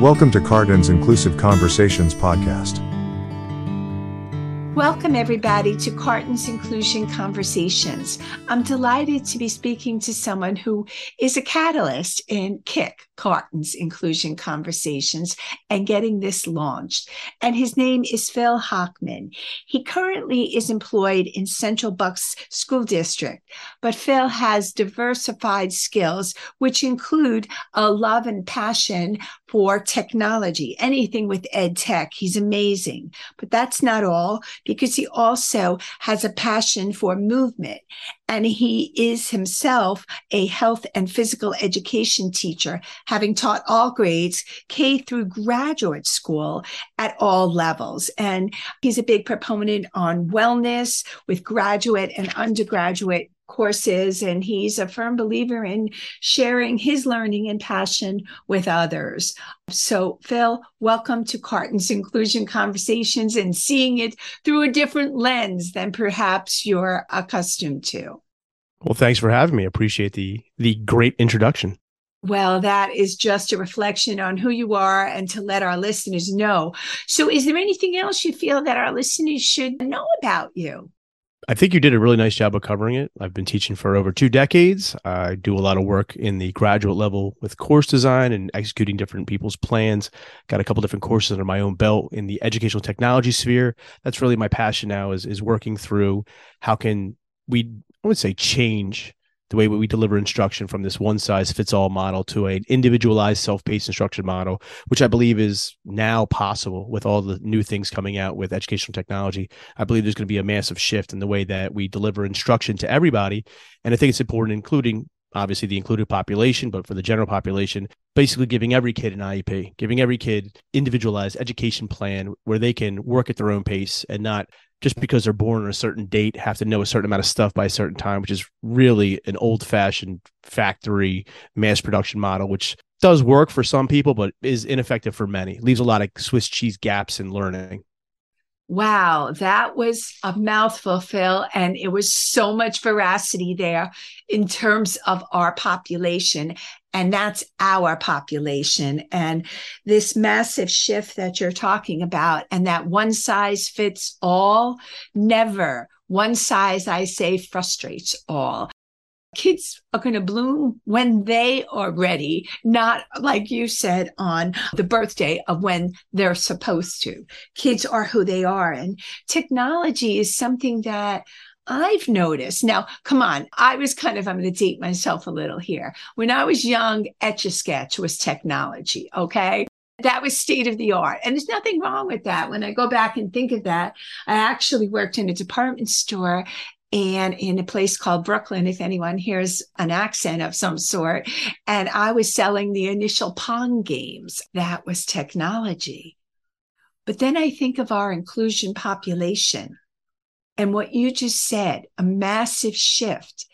Welcome to Karten's Inclusive Conversations podcast. Welcome, everybody, to Karten's Inclusion Conversations. I'm delighted to be speaking to someone who is a catalyst in KIC Karten's Inclusion Conversations, and getting this launched. And his name is Phil Hochman. He currently is employed in Central Bucks School District, but Phil has diversified skills, which include a love and passion for technology, anything with ed tech. He's amazing. But that's not all because he also has a passion for movement. And he is himself a health and physical education teacher, having taught all grades, K through graduate school at all levels. And he's a big proponent on wellness with graduate and undergraduate courses and he's a firm believer in sharing his learning and passion with others. So, Phil, welcome to Karten's Inclusion Conversations and seeing it through a different lens than perhaps you're accustomed to. Well, thanks for having me. Appreciate the the great introduction. Well, that is just a reflection on who you are and to let our listeners know. So, is there anything else you feel that our listeners should know about you? I think you did a really nice job of covering it. I've been teaching for over two decades. I do a lot of work in the graduate level with course design and executing different people's plans. Got a couple different courses under my own belt in the educational technology sphere. That's really my passion now is is working through how can we I would say change the way we deliver instruction from this one size fits all model to an individualized self-paced instruction model which i believe is now possible with all the new things coming out with educational technology. I believe there's going to be a massive shift in the way that we deliver instruction to everybody. And i think it's important including obviously the included population but for the general population basically giving every kid an iep giving every kid individualized education plan where they can work at their own pace and not just because they're born on a certain date have to know a certain amount of stuff by a certain time, which is really an old fashioned factory mass production model, which does work for some people, but is ineffective for many. Leaves a lot of Swiss cheese gaps in learning. Wow, that was a mouthful, Phil. And it was so much veracity there in terms of our population. And that's our population. And this massive shift that you're talking about, and that one size fits all, never one size, I say, frustrates all kids are going to bloom when they are ready, not like you said on the birthday of when they're supposed to. Kids are who they are. And technology is something that I've noticed. Now, come on, I was kind of, I'm going to date myself a little here. When I was young, Etch a Sketch was technology. Okay. That was state of the art. And there's nothing wrong with that. When I go back and think of that, I actually worked in a department store and in a place called Brooklyn, if anyone hears an accent of some sort. And I was selling the initial Pong games. That was technology. But then I think of our inclusion population and what you just said a massive shift.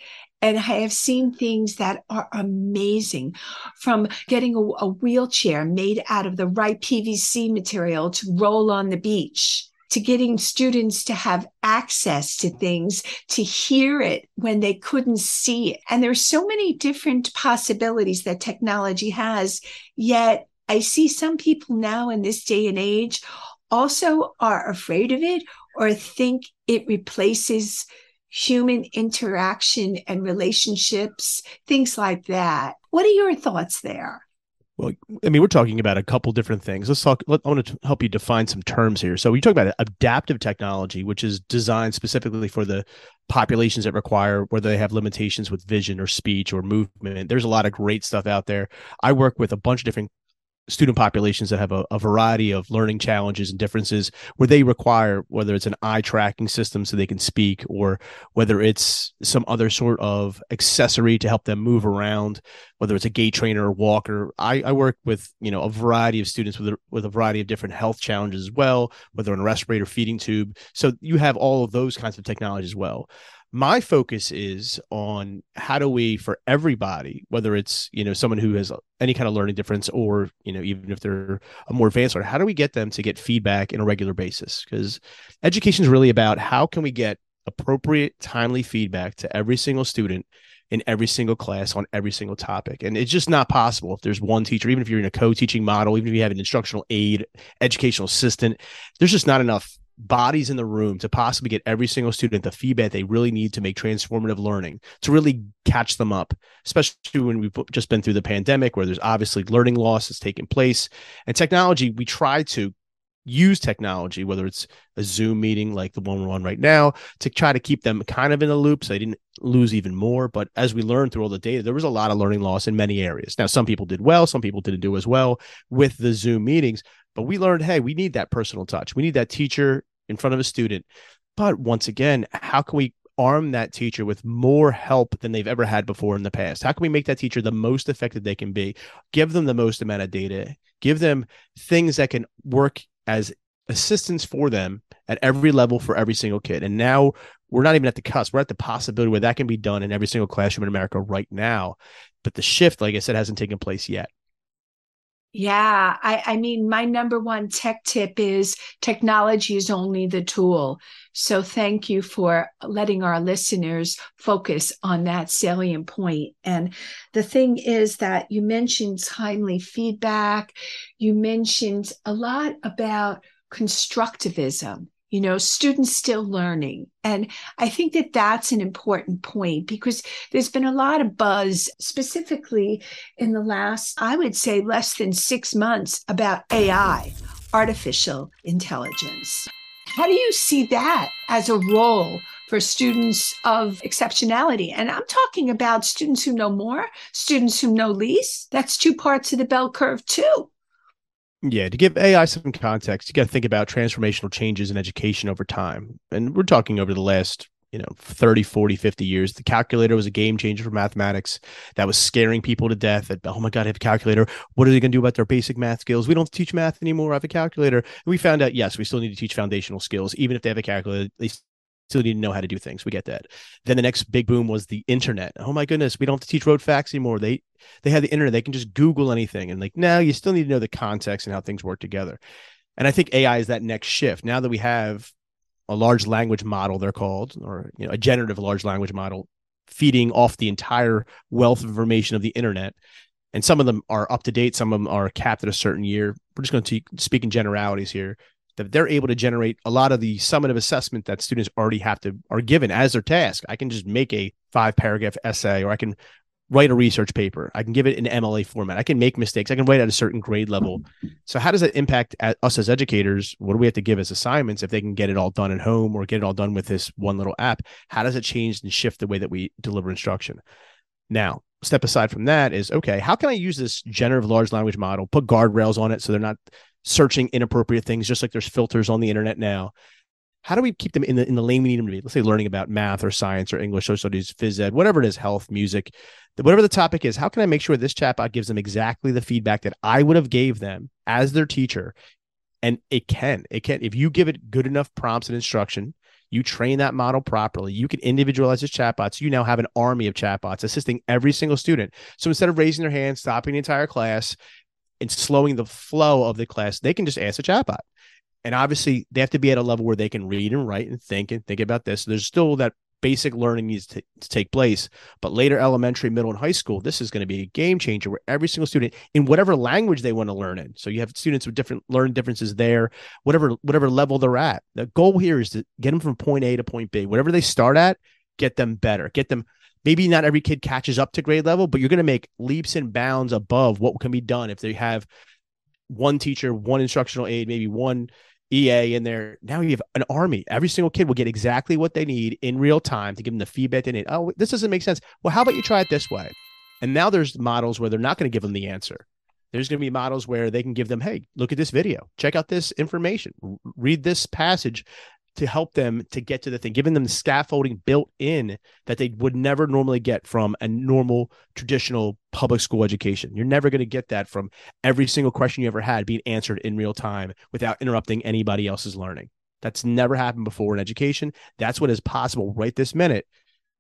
And I have seen things that are amazing from getting a, a wheelchair made out of the right PVC material to roll on the beach to getting students to have access to things, to hear it when they couldn't see it. And there's so many different possibilities that technology has. Yet I see some people now in this day and age also are afraid of it or think it replaces human interaction and relationships, things like that. What are your thoughts there? Well, I mean, we're talking about a couple different things. Let's talk. Let, I want to help you define some terms here. So, we talk about adaptive technology, which is designed specifically for the populations that require whether they have limitations with vision or speech or movement. There's a lot of great stuff out there. I work with a bunch of different student populations that have a, a, variety of learning challenges and differences where they require whether it's an eye tracking system so they can speak or whether it's some other sort of accessory to help them move around whether it's a gait trainer or walker. I, I work with you know a variety of students with a, with a variety of different health challenges as well whether on a respirator feeding tube. So you have all of those kinds of technology as well my focus is on how do we for everybody whether it's you know someone who has any kind of learning difference or you know even if they're a more advanced learner how do we get them to get feedback in a regular basis because education is really about how can we get appropriate timely feedback to every single student in every single class on every single topic. And it's just not possible if there's one teacher, even if you're in a co teaching model, even if you have an instructional aid educational assistant, there's just not enough bodies in the room to possibly get every single student the feedback they really need to make transformative learning to really catch them up especially when we've just been through the pandemic where there's obviously learning loss that's taking place. And technology we try to use technology, whether it's a Zoom meeting like the one we're on right now, to try to keep them kind of in the loop so they didn't lose even more. But as we learned through all the data, there was a lot of learning loss in many areas. Now, some people did well, some people didn't do as well with the Zoom meetings, but we learned hey, we need that personal touch. We need that teacher in front of a student. But once again, how can we arm that teacher with more help than they've ever had before in the past? How can we make that teacher the most effective they can be? Give them the most amount of data, give them things that can work as assistance for them at every level for every single kid. And now we're not even at the cusp. We're at the possibility where that can be done in every single classroom in America right now. But the shift, like I said, hasn't taken place yet. Yeah, I, I mean, my number one tech tip is technology is only the tool. So thank you for letting our listeners focus on that salient point. And the thing is that you mentioned timely feedback, you mentioned a lot about constructivism you know students still learning. And i think that that's an important point because there's been a lot of buzz specifically in the last i would say less than 6 months about ai artificial intelligence. How do you see that as a role for students of exceptionality? And i'm talking about students who know more students who know least. That's two parts of the bell curve too yeah, to give AI some context, you got to think about transformational changes in education over time. And we're talking over the last, you know, 30, 40, 50 years. The calculator was a game changer for mathematics that was scaring people to death. That, oh my God, I have a calculator. What are they going to do about their basic math skills? We don't teach math anymore. I have a calculator. And we found out, yes, we still need to teach foundational skills. Even if they have a calculator, they still need to know how to do things. We get that. Then the next big boom was the internet. Oh my goodness, we don't have to teach road facts anymore. They they have the internet. They can just Google anything. And like now you still need to know the context and how things work together. And I think AI is that next shift. Now that we have a large language model, they're called, or you know, a generative large language model feeding off the entire wealth of information of the internet. And some of them are up to date, some of them are capped at a certain year. We're just going to speak in generalities here that they're able to generate a lot of the summative assessment that students already have to are given as their task. I can just make a five paragraph essay or I can write a research paper. I can give it in MLA format. I can make mistakes. I can write at a certain grade level. So how does that impact us as educators? What do we have to give as assignments if they can get it all done at home or get it all done with this one little app? How does it change and shift the way that we deliver instruction? Now, step aside from that is okay, how can I use this generative large language model, put guardrails on it so they're not searching inappropriate things, just like there's filters on the internet now. How do we keep them in the in the lane we need them to be? Let's say learning about math or science or English, social studies, phys ed, whatever it is, health, music, whatever the topic is. How can I make sure this chatbot gives them exactly the feedback that I would have gave them as their teacher? And it can, it can. If you give it good enough prompts and instruction, you train that model properly, you can individualize this chatbots. You now have an army of chatbots assisting every single student. So instead of raising their hand, stopping the entire class, and slowing the flow of the class, they can just ask a chatbot. And obviously, they have to be at a level where they can read and write and think and think about this. There's still that basic learning needs to, to, take place. But later, elementary, middle, and high school, this is going to be a game changer where every single student, in whatever language they want to learn in, so you have students with different learning differences there, whatever whatever level they're at. The goal here is to get them from point A to point B. Whatever they start at, get them better, get them maybe not every kid catches up to grade level, but you're going to make leaps and bounds above what can be done if they have one teacher, one instructional aide, maybe one EA in there. Now you have an army. Every single kid will get exactly what they need in real time to give them the feedback they need. Oh, this doesn't make sense. Well, how about you try it this way? And now there's models where they're not going to give them the answer. There's going to be models where they can give them, hey, look at this video, check out this information, read this passage to help them to get to the thing, giving them the scaffolding built in that they would never normally get from a normal traditional public school education. You're never going to get that from every single question you ever had being answered in real time without interrupting anybody else's learning. That's never happened before in education. That's what is possible right this minute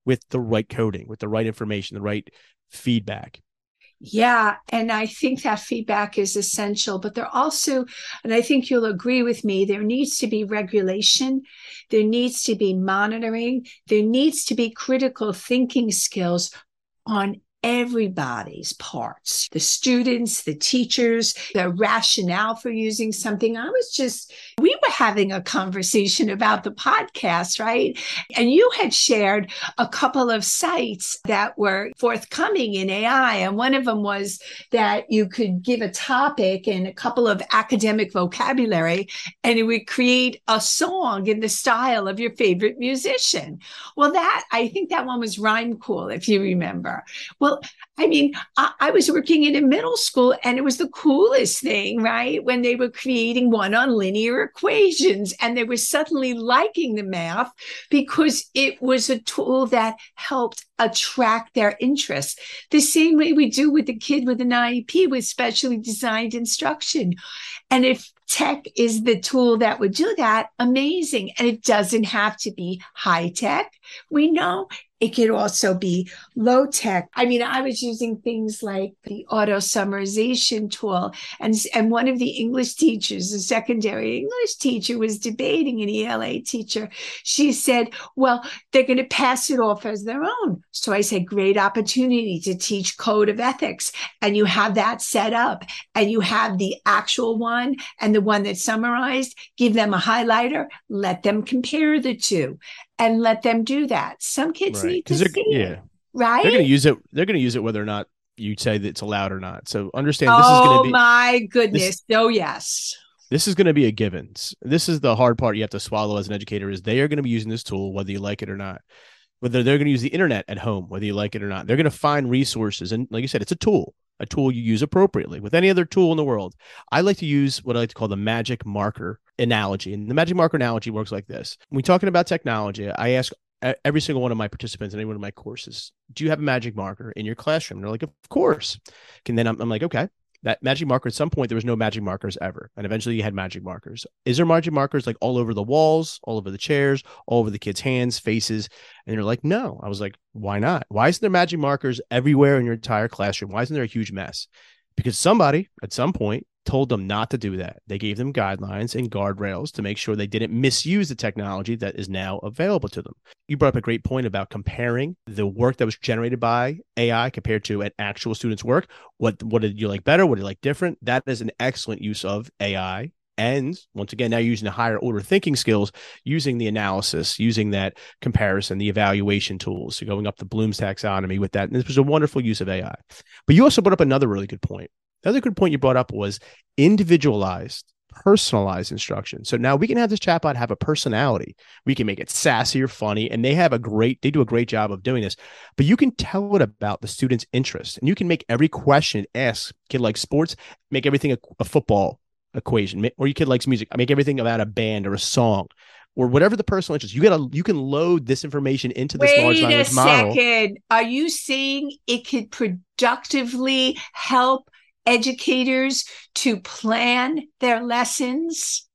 with the right coding, with the right information, the right feedback. Yeah. And I think that feedback is essential, but there also, and I think you'll agree with me, there needs to be regulation, there needs to be monitoring, there needs to be critical thinking skills on everybody's parts the students, the teachers, the rationale for using something. I was just, we were having a conversation about the podcast, right? And you had shared a couple of sites that were forthcoming in AI. And one of them was that you could give a topic and a couple of academic vocabulary, and it would create a song in the style of your favorite musician. Well, that, I think that one was Rhyme Cool, if you remember. Well, I mean, I, I, was working in a middle school and it was the coolest thing, right? When they were creating one on linear equations and they were suddenly liking the math because it was a tool that helped attract their interest. The same way we do with the kid with an IEP with specially designed instruction. And if tech is the tool that would do that, amazing. And it doesn't have to be high tech. We know it could also be low tech. I mean, I was using things like the auto summarization tool, and, and one of the English teachers, a secondary English teacher, was debating an ELA teacher. She said, Well, they're going to pass it off as their own. So I said, Great opportunity to teach code of ethics. And you have that set up, and you have the actual one and the one that's summarized. Give them a highlighter, let them compare the two and let them do that. Some kids right. need to see yeah. it, right? They're going to use it. They're going to use it whether or not you say that it's allowed or not. So understand this oh, is going to be. Oh my goodness! This, oh yes. This is going to be a given. This is the hard part you have to swallow as an educator. Is they are going to be using this tool whether you like it or not. Whether they're going to use the internet at home, whether you like it or not, they're going to find resources. And like you said, it's a tool a tool you use appropriately with any other tool in the world. I like to use what I like to call the magic marker analogy. And the magic marker analogy works like this. When we're talking about technology, I ask every single one of my participants in any one of my courses, do you have a magic marker in your classroom? And they're like, of course. And then I'm, I'm like, okay, that magic marker at some point there was no magic markers ever and eventually you had magic markers. Is there magic markers like all over the walls all over the chairs all over the kids hands faces? And you're like no. I was like why not? Why isn't there magic markers everywhere in your entire classroom? Why isn't there a huge mess? Because somebody at some point told them not to do that. They gave them guidelines and guardrails to make sure they didn't misuse the technology that is now available to them. You brought up a great point about comparing the work that was generated by AI compared to an actual student's work. What what did you like better? What did you like different? That is an excellent use of AI. And once again, now using the higher order thinking skills, using the analysis, using that comparison, the evaluation tools, so going up the Bloom's taxonomy with that. And this was a wonderful use of AI. But you also brought up another really good point the other good point you brought up was individualized, personalized instruction. So now we can have this chatbot have a personality. We can make it sassy or funny, and they have a great, they do a great job of doing this. But you can tell it about the student's interest, and you can make every question ask kid like sports, make everything a, a football equation, or you kid likes music, make everything about a band or a song or whatever the personal interest. You gotta you can load this information into this Wait large language model. Wait a second. Are you saying it could productively help educators to plan their lessons?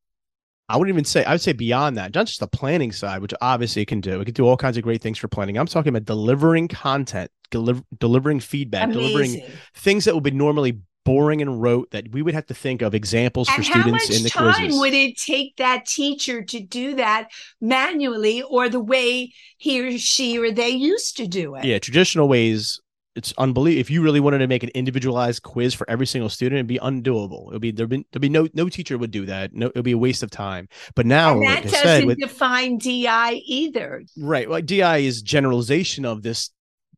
I wouldn't even say, I would say beyond that, not just the planning side, which obviously it can do. It can do all kinds of great things for planning. I'm talking about delivering content, deliver, delivering feedback, Amazing. delivering things that would be normally boring and rote that we would have to think of examples and for students in the quizzes. How much time would it take that teacher to do that manually or the way he or she or they used to do it? Yeah, traditional ways it's unbelievable. If you really wanted to make an individualized quiz for every single student, it'd be undoable. It'd be there'd be there'd be no no teacher would do that. No, it'd be a waste of time. But now and that doesn't said, with, define DI either. Right. Well, DI is generalization of this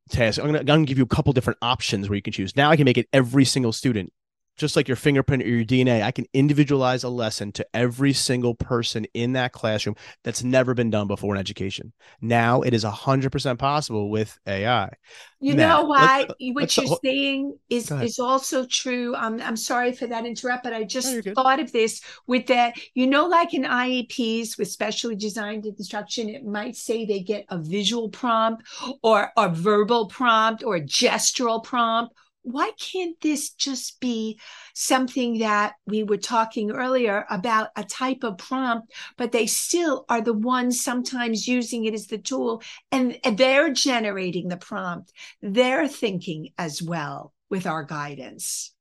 task. I'm gonna, I'm gonna give you a couple different options where you can choose. Now I can make it every single student just like your fingerprint or your DNA, I can individualize a lesson to every single person in that classroom that's never been done before in education. Now it is 100% possible with AI. You now, know why what you're saying is is also true. Um, I'm sorry for that interrupt, but I just no, thought of this with that. You know, like in IEPs with specially designed instruction, it might say they get a visual prompt or a verbal prompt or a gestural prompt why can't this just be something that we were talking earlier about a type of prompt, but they still are the ones sometimes using it as the tool and they're generating the prompt. They're thinking as well with our guidance.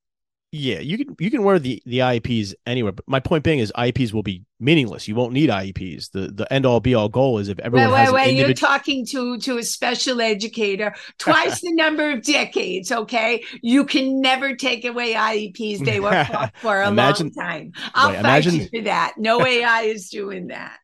Yeah, you can you can wear the the IEPs anywhere, but my point being is IEPs will be meaningless. You won't need IEPs. The the end all be all goal is if everyone wait, has wait, wait. You're talking to to a special educator twice the number of decades. Okay, you can never take away IEPs. They were for a Imagine- long time. I'll Right, fight imagine- you for that. No AI is doing that.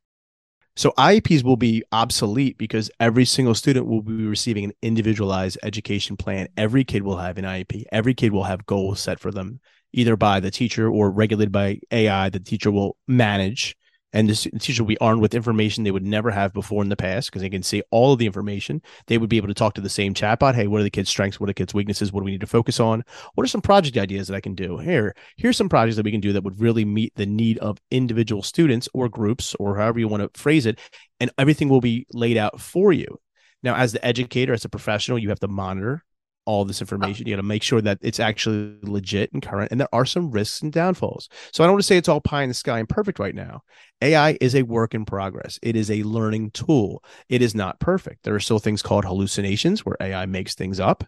So IEPs will be obsolete because every single student will be receiving an individualized education plan. Every kid will have an IEP. Every kid will have goals set for them, either by the teacher or regulated by AI. The teacher will manage, and the teacher will be armed with information they would never have before in the past because they can see all of the information. They would be able to talk to the same chatbot. Hey, what are the kids' strengths? What are the kids' weaknesses? What do we need to focus on? What are some project ideas that I can do? Here, here's some projects that we can do that would really meet the need of individual students or groups or however you want to phrase it and everything will be laid out for you. Now, as the educator, as a professional, you have to monitor all this uh, information. You got to make sure that it's actually legit and current. And there are some risks and downfalls. So I don't want to say it's all pie in the sky and perfect right now. AI is a work in progress. It is a learning tool. It is not perfect. There are still things called hallucinations where AI makes things up.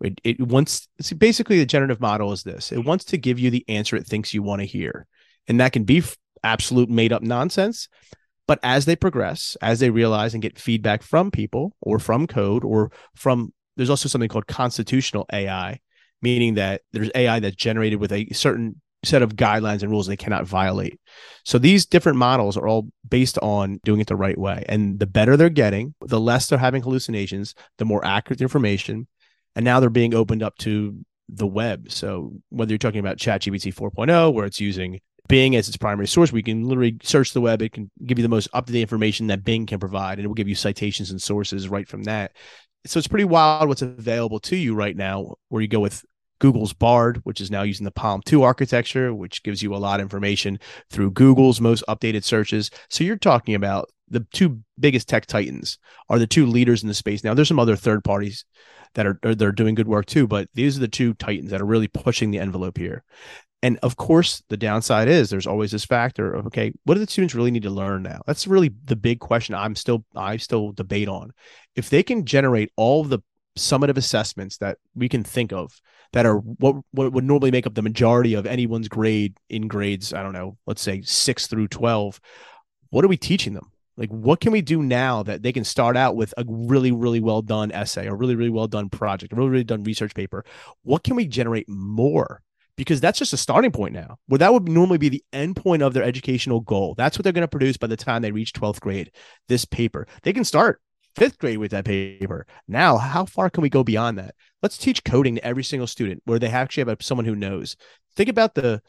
It, it wants it's basically the generative model is this. It wants to give you the answer it thinks you want to hear. And that can be f- absolute made up nonsense. But as they progress, as they realize and get feedback from people or from code or from, there's also something called constitutional AI, meaning that there's AI that's generated with a certain set of guidelines and rules they cannot violate. So these different models are all based on doing it the right way. And the better they're getting, the less they're having hallucinations, the more accurate the information. And now they're being opened up to the web. So whether you're talking about ChatGPT 4.0, where it's using Bing as its primary source, we can literally search the web. It can give you the most up to date information that Bing can provide, and it will give you citations and sources right from that. So it's pretty wild what's available to you right now, where you go with Google's Bard, which is now using the PaLM 2 architecture, which gives you a lot of information through Google's most updated searches. So you're talking about the two biggest tech titans are the two leaders in the space. Now, there's some other third parties that are they're doing good work too, but these are the two titans that are really pushing the envelope here. And of course, the downside is there's always this factor of okay, what do the students really need to learn now? That's really the big question I'm still I still debate on. If they can generate all the summative assessments that we can think of that are what what would normally make up the majority of anyone's grade in grades, I don't know, let's say 6 through 12, what are we teaching them? Like what can we do now that they can start out with a really really well done essay, a really really well done project, a really really done research paper? What can we generate more? Because that's just a starting point now. Where that would normally be the end point of their educational goal. That's what they're going to produce by the time they reach 12th grade. This paper, they can start fifth grade with that paper. Now, how far can we go beyond that? Let's teach coding to every single student where they actually have someone who knows. Think about the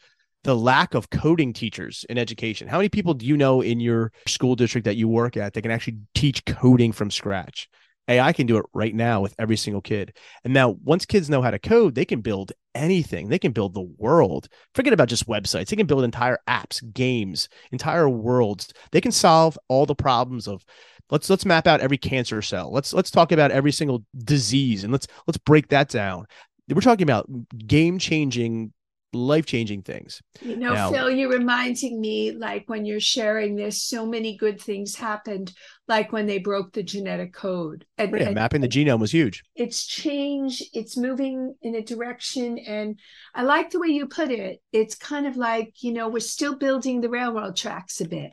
the lack of coding teachers in education. How many people do you know in your school district that you work at that can actually teach coding from scratch? AI can do it right now with every single kid. And now, once kids know how to code, they can build anything. They can build the world. Forget about just websites. They can build entire apps, games, entire worlds. They can solve all the problems of let's let's map out every cancer cell. Let's let's talk about every single disease and let's let's break that down. We're talking about game changing life changing things. You know, Now- Phil, you're reminding me like when you're sharing this, so many good things happened, like when they broke the genetic code. And, oh, Yeah, and mapping the genome was huge. it's change, it's moving in a direction. And I like the way you put it. It's kind of like, you know, we're still building the railroad tracks a bit.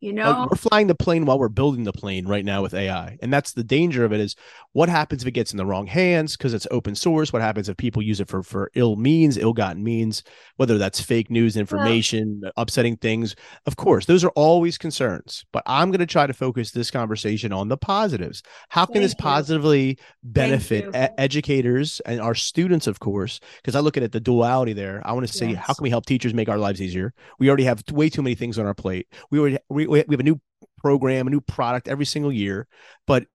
You know, Uh, we're flying the plane while we're building the plane right now with AI. And that's the danger of it is what happens if it gets in the wrong hands because it's open source? What happens if people use it for for ill means, ill-gotten means, whether that's fake news information, upsetting things. Of course, those are always concerns. But I'm going to try to focus this conversation on the positives. How can this Thank you. positively benefit e- educators and our students, of course? Because I look at it the duality there. I want to say, how can we help teachers make our lives easier? We already have way too many things on our plate. We already we, we have a new program, a new product every single year. But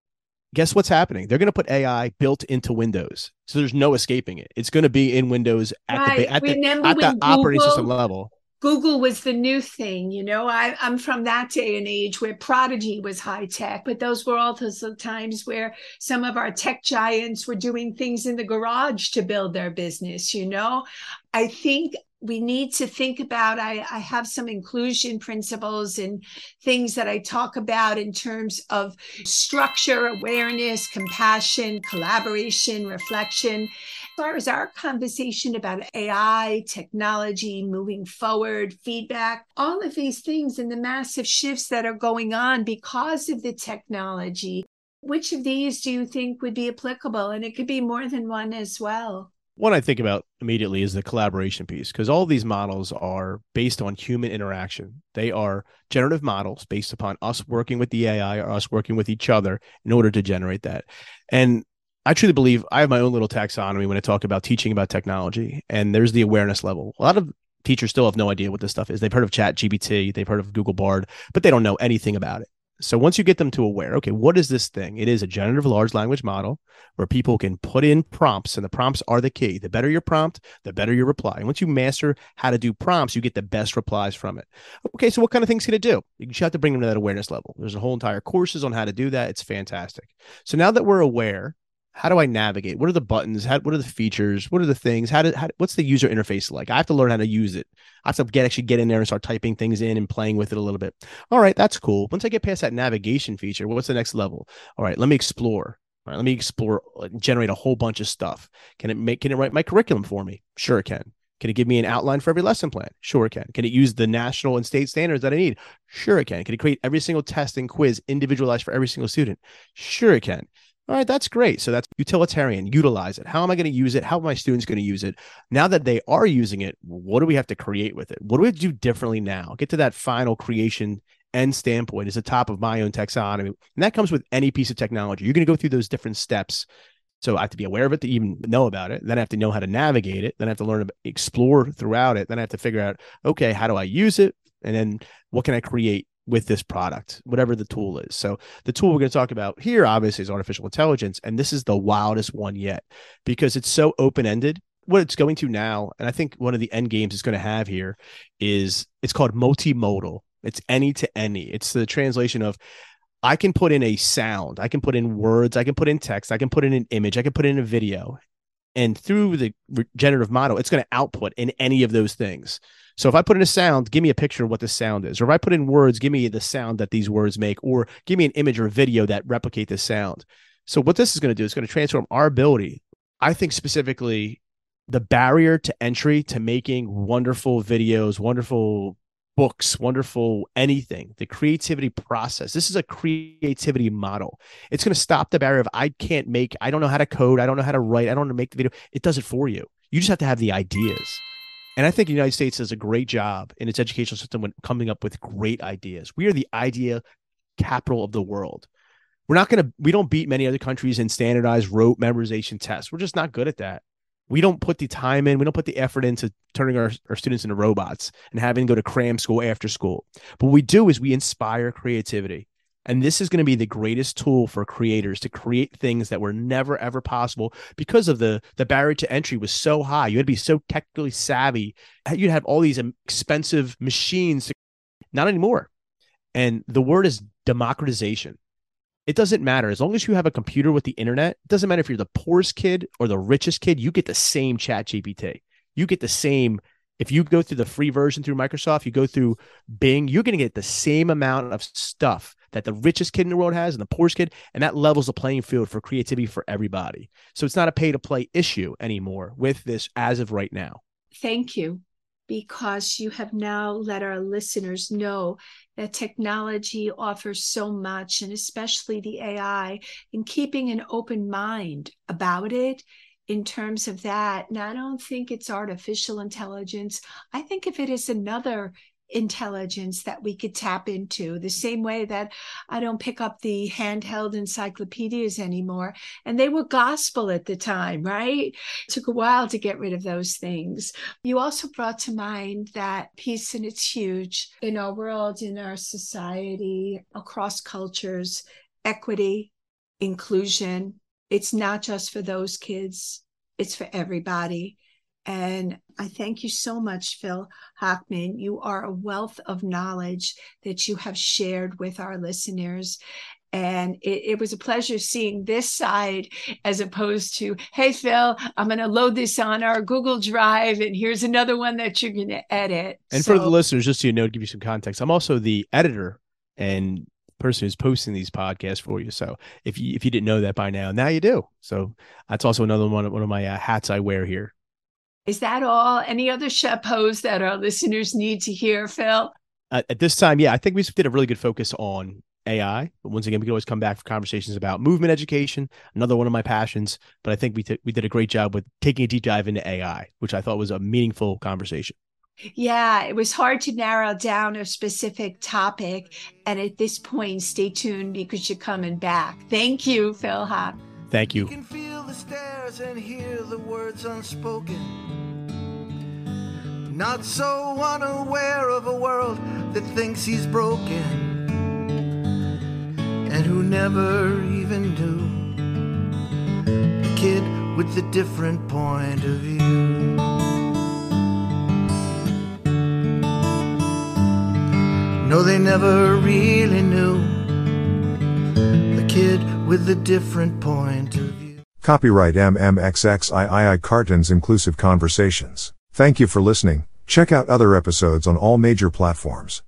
guess what's happening? They're going to put AI built into Windows, so there's no escaping it. It's going to be in Windows at the Right. ba- at the, at the when operating system level. Google was the new thing, you know. I, I'm from that day and age where Prodigy was high tech, but those were also times where some of our tech giants were doing things in the garage to build their business, you know. I think we need to think about I, I have some inclusion principles and things that i talk about in terms of structure awareness compassion collaboration reflection. As far as our conversation about ai technology moving forward feedback all of these things and the massive shifts that are going on because of the technology which of these do you think would be applicable? And it could be more than one as well one I think about immediately is the collaboration piece because all these models are based on human interaction. They are generative models based upon us working with the AI or us working with each other in order to generate that. And I truly believe I have my own little taxonomy when I talk about teaching about technology, and there's the awareness level. A lot of teachers still have no idea what this stuff is. They've heard of Chat GPT, they've heard of Google Bard, but they don't know anything about it. So once you get them to aware, okay, what is this thing? It is a generative large language model where people can put in prompts, and the prompts are the key. The better your prompt, the better your reply. And once you master how to do prompts, you get the best replies from it. Okay, so what kind of things can it do? You just have to bring them to that awareness level. There's a whole entire courses on how to do that. It's fantastic. So now that we're aware, how do I navigate? What are the buttons? How, what are the features? What are the things? How, do, how what's the user interface like? I have to learn how to use it. I have to get actually get in there and start typing things in and playing with it a little bit. All right, that's cool. Once I get past that navigation feature, what's the next level? All right, let me explore. All right, let me explore, uh, generate a whole bunch of stuff. Can it make? Can it write my curriculum for me? Sure, it can. Can it give me an outline for every lesson plan? Sure, it can. Can it use the national and state standards that I need? Sure, it can. Can it create every single test and quiz individualized for every single student? Sure, it can. All right, that's great. So that's utilitarian. Utilize it. How am I going to use it? How are my students going to use it? Now that they are using it, what do we have to create with it? What do we do differently now? Get to that final creation end standpoint is the top of my own taxonomy. And that comes with any piece of technology. You're going to go through those different steps. So I have to be aware of it to even know about it. Then I have to know how to navigate it. Then I have to learn to explore throughout it. Then I have to figure out, okay, how do I use it? And then what can I create with this product, whatever the tool is. So the tool we're going to talk about here, obviously, is artificial intelligence, and this is the wildest one yet because it's so open ended. What it's going to now, and I think one of the end games it's going to have here is it's called multimodal. It's any to any. It's the translation of I can put in a sound, I can put in words, I can put in text, I can put in an image, I can put in a video, and through the generative model, it's going to output in any of those things. So if I put in a sound, give me a picture of what the sound is. Or if I put in words, give me the sound that these words make, or give me an image or video that replicate the sound. So what this is going to do is going to transform our ability. I think specifically the barrier to entry to making wonderful videos, wonderful books, wonderful anything, the creativity process. This is a creativity model. It's going to stop the barrier of I can't make, I don't know how to code, I don't know how to write, I don't know how to make the video. It does it for you. You just have to have the ideas. And I think the United States does a great job in its educational system when coming up with great ideas. We are the idea capital of the world. We're not going to, we don't beat many other countries in standardized rote memorization tests. We're just not good at that. We don't put the time in, we don't put the effort into turning our, our students into robots and having to go to cram school after school. But what we do is we inspire creativity. And this is going to be the greatest tool for creators to create things that were never ever possible because of the the barrier to entry was so high. You had to be so technically savvy. You'd have all these expensive machines. To, not anymore. And the word is democratization. It doesn't matter as long as you have a computer with the internet. It doesn't matter if you're the poorest kid or the richest kid. You get the same Chat GPT. You get the same if you go through the free version through Microsoft, you go through Bing, you're going to get the same amount of stuff that the richest kid in the world has and the poorest kid, and that levels the playing field for creativity for everybody. So it's not a pay to play issue anymore with this as of right now. Thank you, because you have now let our listeners know that technology offers so much, and especially the AI, in keeping an open mind about it in terms of that. And I don't think it's artificial intelligence. I think of it as another intelligence that we could tap into the same way that I don't pick up the handheld encyclopedias anymore. And they were gospel at the time, right? It took a while to get rid of those things. You also brought to mind that peace, and it's huge in our world, in our society, across cultures, equity, inclusion, it's not just for those kids, it's for everybody. And I thank you so much, Phil Hochman. You are a wealth of knowledge that you have shared with our listeners. And it, it, was a pleasure seeing this side as opposed to, hey, Phil, I'm going to load this on our Google Drive, and here's another one that you're going to edit. And so, for the listeners, just so you know, to give you some context, I'm also the editor and person who's posting these podcasts for you. So if you if you didn't know that by now, now you do. So that's also another one one of my uh, hats I wear here. Is that all? Any other chapeaus that our listeners need to hear, Phil? Uh, at this time, yeah, I think we did a really good focus on AI. But once again, we can always come back for conversations about movement education, another one of my passions. But I think we t- we did a great job with taking a deep dive into AI, which I thought was a meaningful conversation. Yeah, it was hard to narrow down a specific topic. And at this point, stay tuned because you're coming back. Thank you, Phil Hop. Thank you. You can feel the and hear the words unspoken. Not so unaware of a world that thinks he's broken and who never even knew a kid with a different point of view. No, they never really knew the kid with a different point of view. Copyright MMXXIII Karten's Inclusive Conversations. Thank you for listening. Check out other episodes on all major platforms.